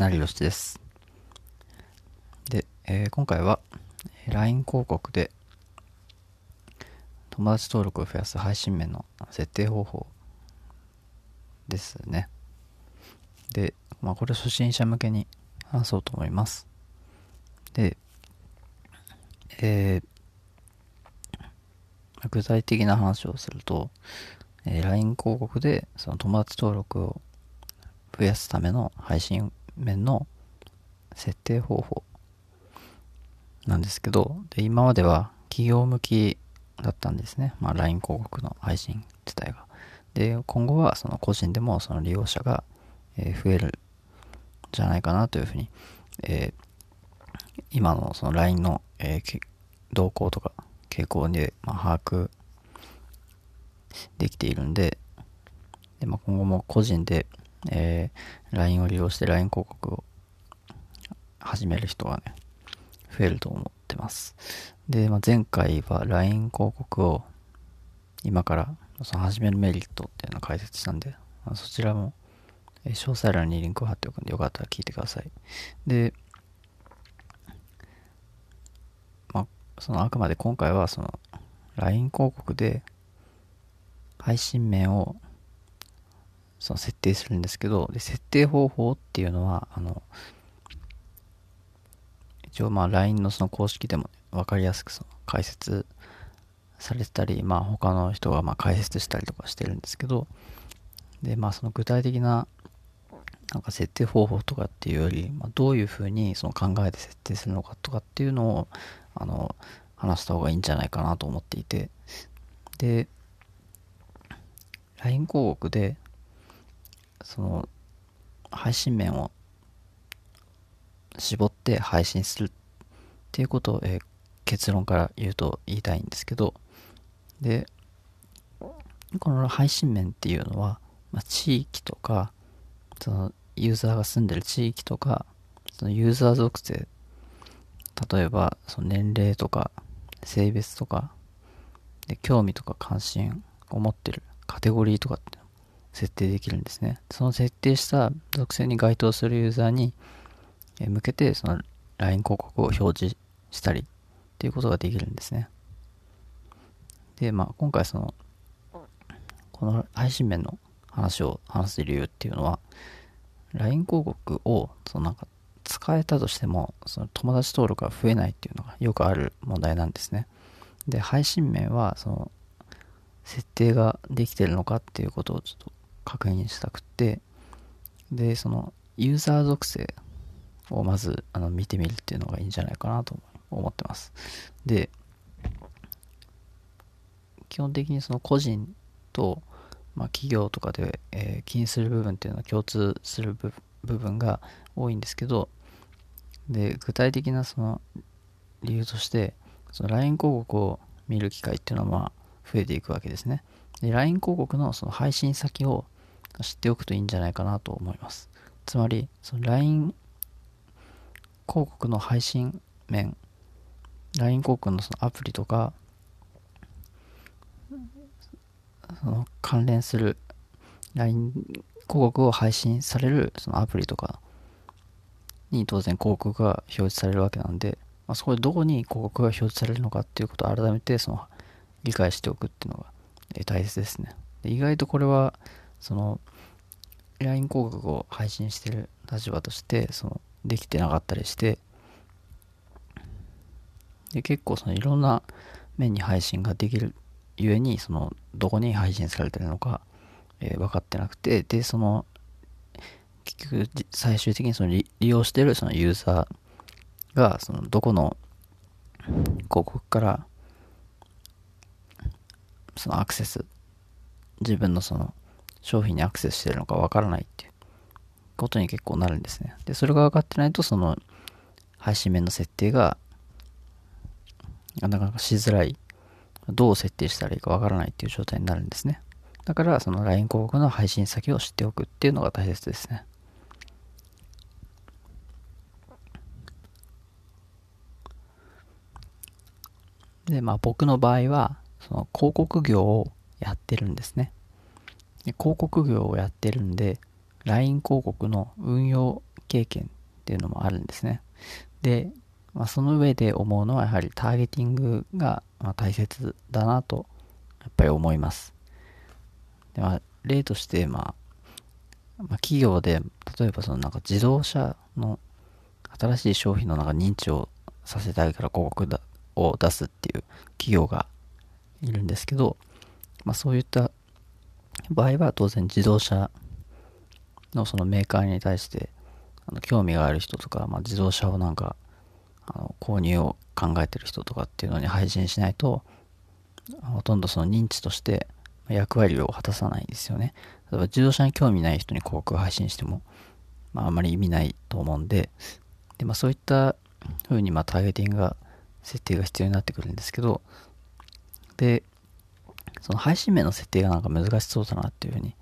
成吉です。で、えー今回は LINE 広告で友達登録を増やす配信面の設定方法ですね。で、まあこれ初心者向けに話そうと思います。で、えー具体的な話をすると、えー LINE 広告でその友達登録を増やすための配信面の設定方法なんですけどで今までは企業向きだったんですね、まあ、LINE 広告の配信自体が。で今後はその個人でもその利用者が、増えるんじゃないかなというふうに、えー今のその LINE の、えー動向とか傾向で、まあ、把握できているんでで、まあ、今後も個人で、えー LINE を利用して LINE 広告を始める人がね、増えると思ってます。で、まあ、前回は LINE 広告を今からその始めるメリットっていうのを解説したんで、まあそちらも、詳細欄にリンクを貼っておくんでよかったら聞いてください。で、まあ、そのあくまで今回はその LINE 広告で配信面をその設定するんですけど、で設定方法っていうのは、あの、一応まあ LINE のその公式でも分かりやすくその解説されてたり、まあ他の人がまあ解説したりとかしてるんですけど、でまあその具体的ななんか設定方法とかっていうより、まあ、どういうふうにその考えて設定するのかとかっていうのをあの話した方がいいんじゃないかなと思っていて。で LINE 広告でその配信面を絞って配信するっていうことを、えー結論から言うと言いたいんですけどでこの配信面っていうのは、まあ、地域とかそのユーザーが住んでる地域とかそのユーザー属性例えばその年齢とか性別とかで興味とか関心を持ってるカテゴリーとかって設定できるんですね。その設定した属性に該当するユーザーに向けてその LINE 広告を表示したりっていうことができるんですね。でまあ今回そのこの配信面の話を話す理由っていうのは LINE 広告をそのなんか使えたとしてもその友達登録が増えないっていうのがよくある問題なんですね。で配信面はその設定ができてるのかっていうことをちょっと確認したくてでそのユーザー属性をまずあの見てみるっていうのがいいんじゃないかなと思ってます。で基本的にその個人と、まあ、企業とかで、えー気にする部分っていうのは共通する部分が多いんですけどで具体的なその理由としてその LINE 広告を見る機会っていうのはまあ増えていくわけですね。で LINE 広告のその配信先を知っておくといいんじゃないかなと思います。つまりその LINE 広告の配信面 LINE 広告のそのアプリとかその関連する LINE 広告を配信されるそのアプリとかに当然広告が表示されるわけなんで、まあ、そこでどこに広告が表示されるのかっていうことを改めてその理解しておくっていうのが大切ですね。で意外とこれはその LINE 広告を配信してる立場としてそのできてなかったりしてで結構そのいろんな面に配信ができるゆえにそのどこに配信されてるのか、えー分かってなくてでその結局最終的にその利利用してるそのユーザーがそのどこの広告からそのアクセス自分のその商品にアクセスしてるのかわからないっていうことに結構なるんですね。でそれが分かってないとその配信面の設定がなかなかしづらい。どう設定したらいいかわからないっていう状態になるんですね。だからその LINE 広告の配信先を知っておくっていうのが大切ですね。でまあ僕の場合はその広告業をやってるんですね。広告業をやってるんで LINE 広告の運用経験っていうのもあるんですね。で、まあ、その上で思うのはやはりターゲティングが大切だなとやっぱり思います。でまあ、例として、まあ、まあ、企業で例えばそのなんか自動車の新しい商品のなんか認知をさせたいから広告だを出すっていう企業がいるんですけど、まあ、そういった場合は当然自動車のそのメーカーに対してあの興味がある人とか、まあ、自動車をなんかあの購入を考えてる人とかっていうのに配信しないとほとんどその認知として役割を果たさないんですよね。例えば自動車に興味ない人に広告を配信しても、まあ、あまり意味ないと思うんで、でまあ、そういった風にまターゲティングが設定が必要になってくるんですけど、で、その配信名の設定がなんか難しそうだなっていう風に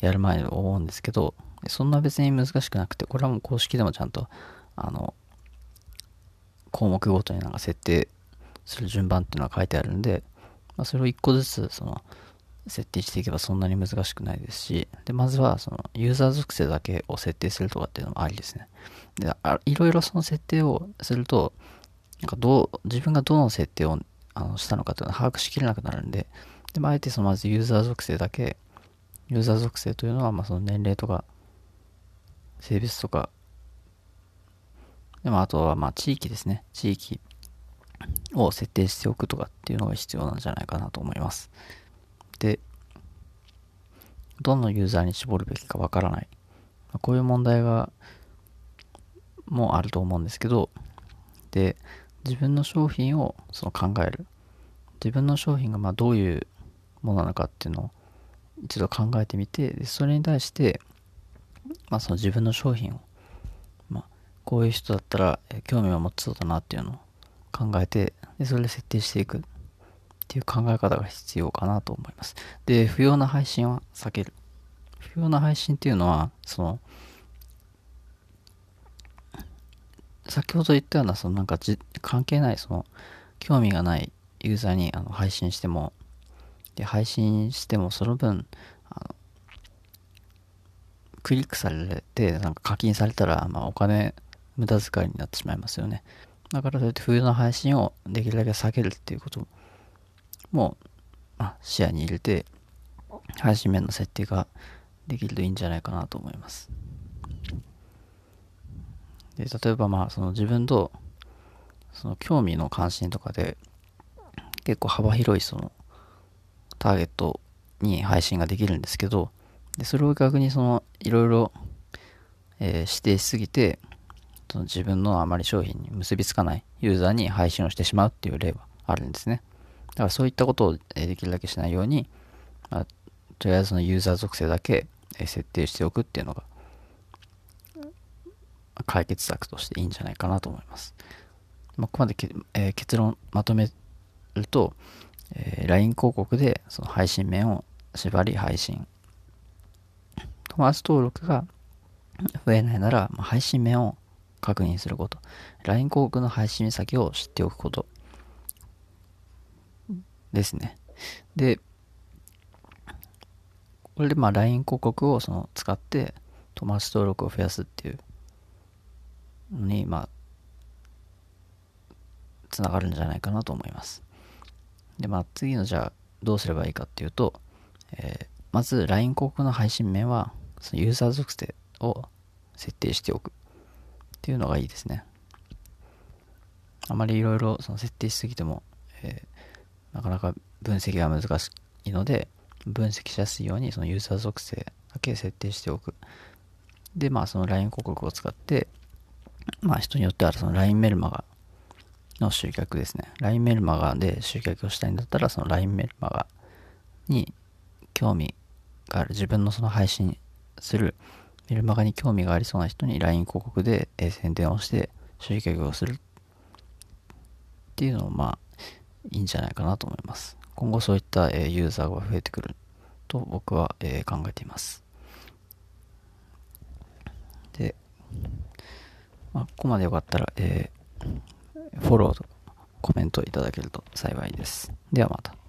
やる前に思うんですけど、そんな別に難しくなくて、これはもう公式でもちゃんと、あの、項目ごとになんか設定する順番っていうのは書いてあるんで、まあ、それを一個ずつ、その、設定していけばそんなに難しくないですし、で、まずはそのユーザー属性だけを設定するとかっていうのもありですね。で、あいろいろその設定をすると、なんかどう、自分がどの設定をあのしたのかっていうのを把握しきれなくなるんで、で、まあ、えてそのまずユーザー属性だけ、ユーザー属性というのは、まあその年齢とか、性別とか、でもあとはまあ地域ですね。地域を設定しておくとかっていうのが必要なんじゃないかなと思います。で、どのユーザーに絞るべきかわからない。こういう問題が、もあると思うんですけど、で、自分の商品をその考える。自分の商品がまどういうものなのかっていうのを一度考えてみて、でそれに対して、まあその自分の商品を、まあこういう人だったら興味を持ちそうだなっていうのを考えて、でそれで設定していく。っていう考え方が必要かなと思います。で、不要な配信は避ける。不要な配信っていうのは、その、先ほど言ったような、そのなんかじ関係ない、その、興味がないユーザーにあの配信しても、で、配信してもその分、あのクリックされて、なんか課金されたら、まあ、お金無駄遣いになってしまいますよね。だからそうやって冬の配信をできるだけ避けるっていうことも、ま視野に入れて、配信面の設定ができるといいんじゃないかなと思います。で例えばまあその自分とその興味の関心とかで結構幅広いそのターゲットに配信ができるんですけどでそれを逆にそのいろいろ、え指定しすぎてその自分のあまり商品に結びつかないユーザーに配信をしてしまうっていう例はあるんですね。だからそういったことをできるだけしないように、まあ、とりあえずのユーザー属性だけ設定しておくっていうのが解決策としていいんじゃないかなと思います。まあ、ここまで、えー、結論まとめると、えー、LINE 広告でその配信面を縛り配信。友達登録が増えないなら、まあ、配信面を確認すること。LINE 広告の配信先を知っておくこと。ですね。で、これでまあ LINE 広告をその使って友達登録を増やすっていうのに、まあ、つながるんじゃないかなと思います。で、まあ次のじゃあどうすればいいかっていうと、えー、まず LINE 広告の配信面はそのユーザー属性を設定しておくっていうのがいいですね。あまりいろいろその設定しすぎても、えーなかなか分析が難しいので、分析しやすいようにそのユーザー属性だけ設定しておく。で、まあその LINE 広告を使って、まあ人によってはその LINE メルマガの集客ですね。LINE メルマガで集客をしたいんだったら、その LINE メルマガに興味がある、自分のその配信するメルマガに興味がありそうな人に LINE 広告で宣伝をして集客をするっていうのをまあいいんじゃないかなと思います。今後そういった、ユーザーが増えてくると僕は、考えています。で、まあ、ここまでよかったら、えー、フォローとコメントいただけると幸いです。ではまた。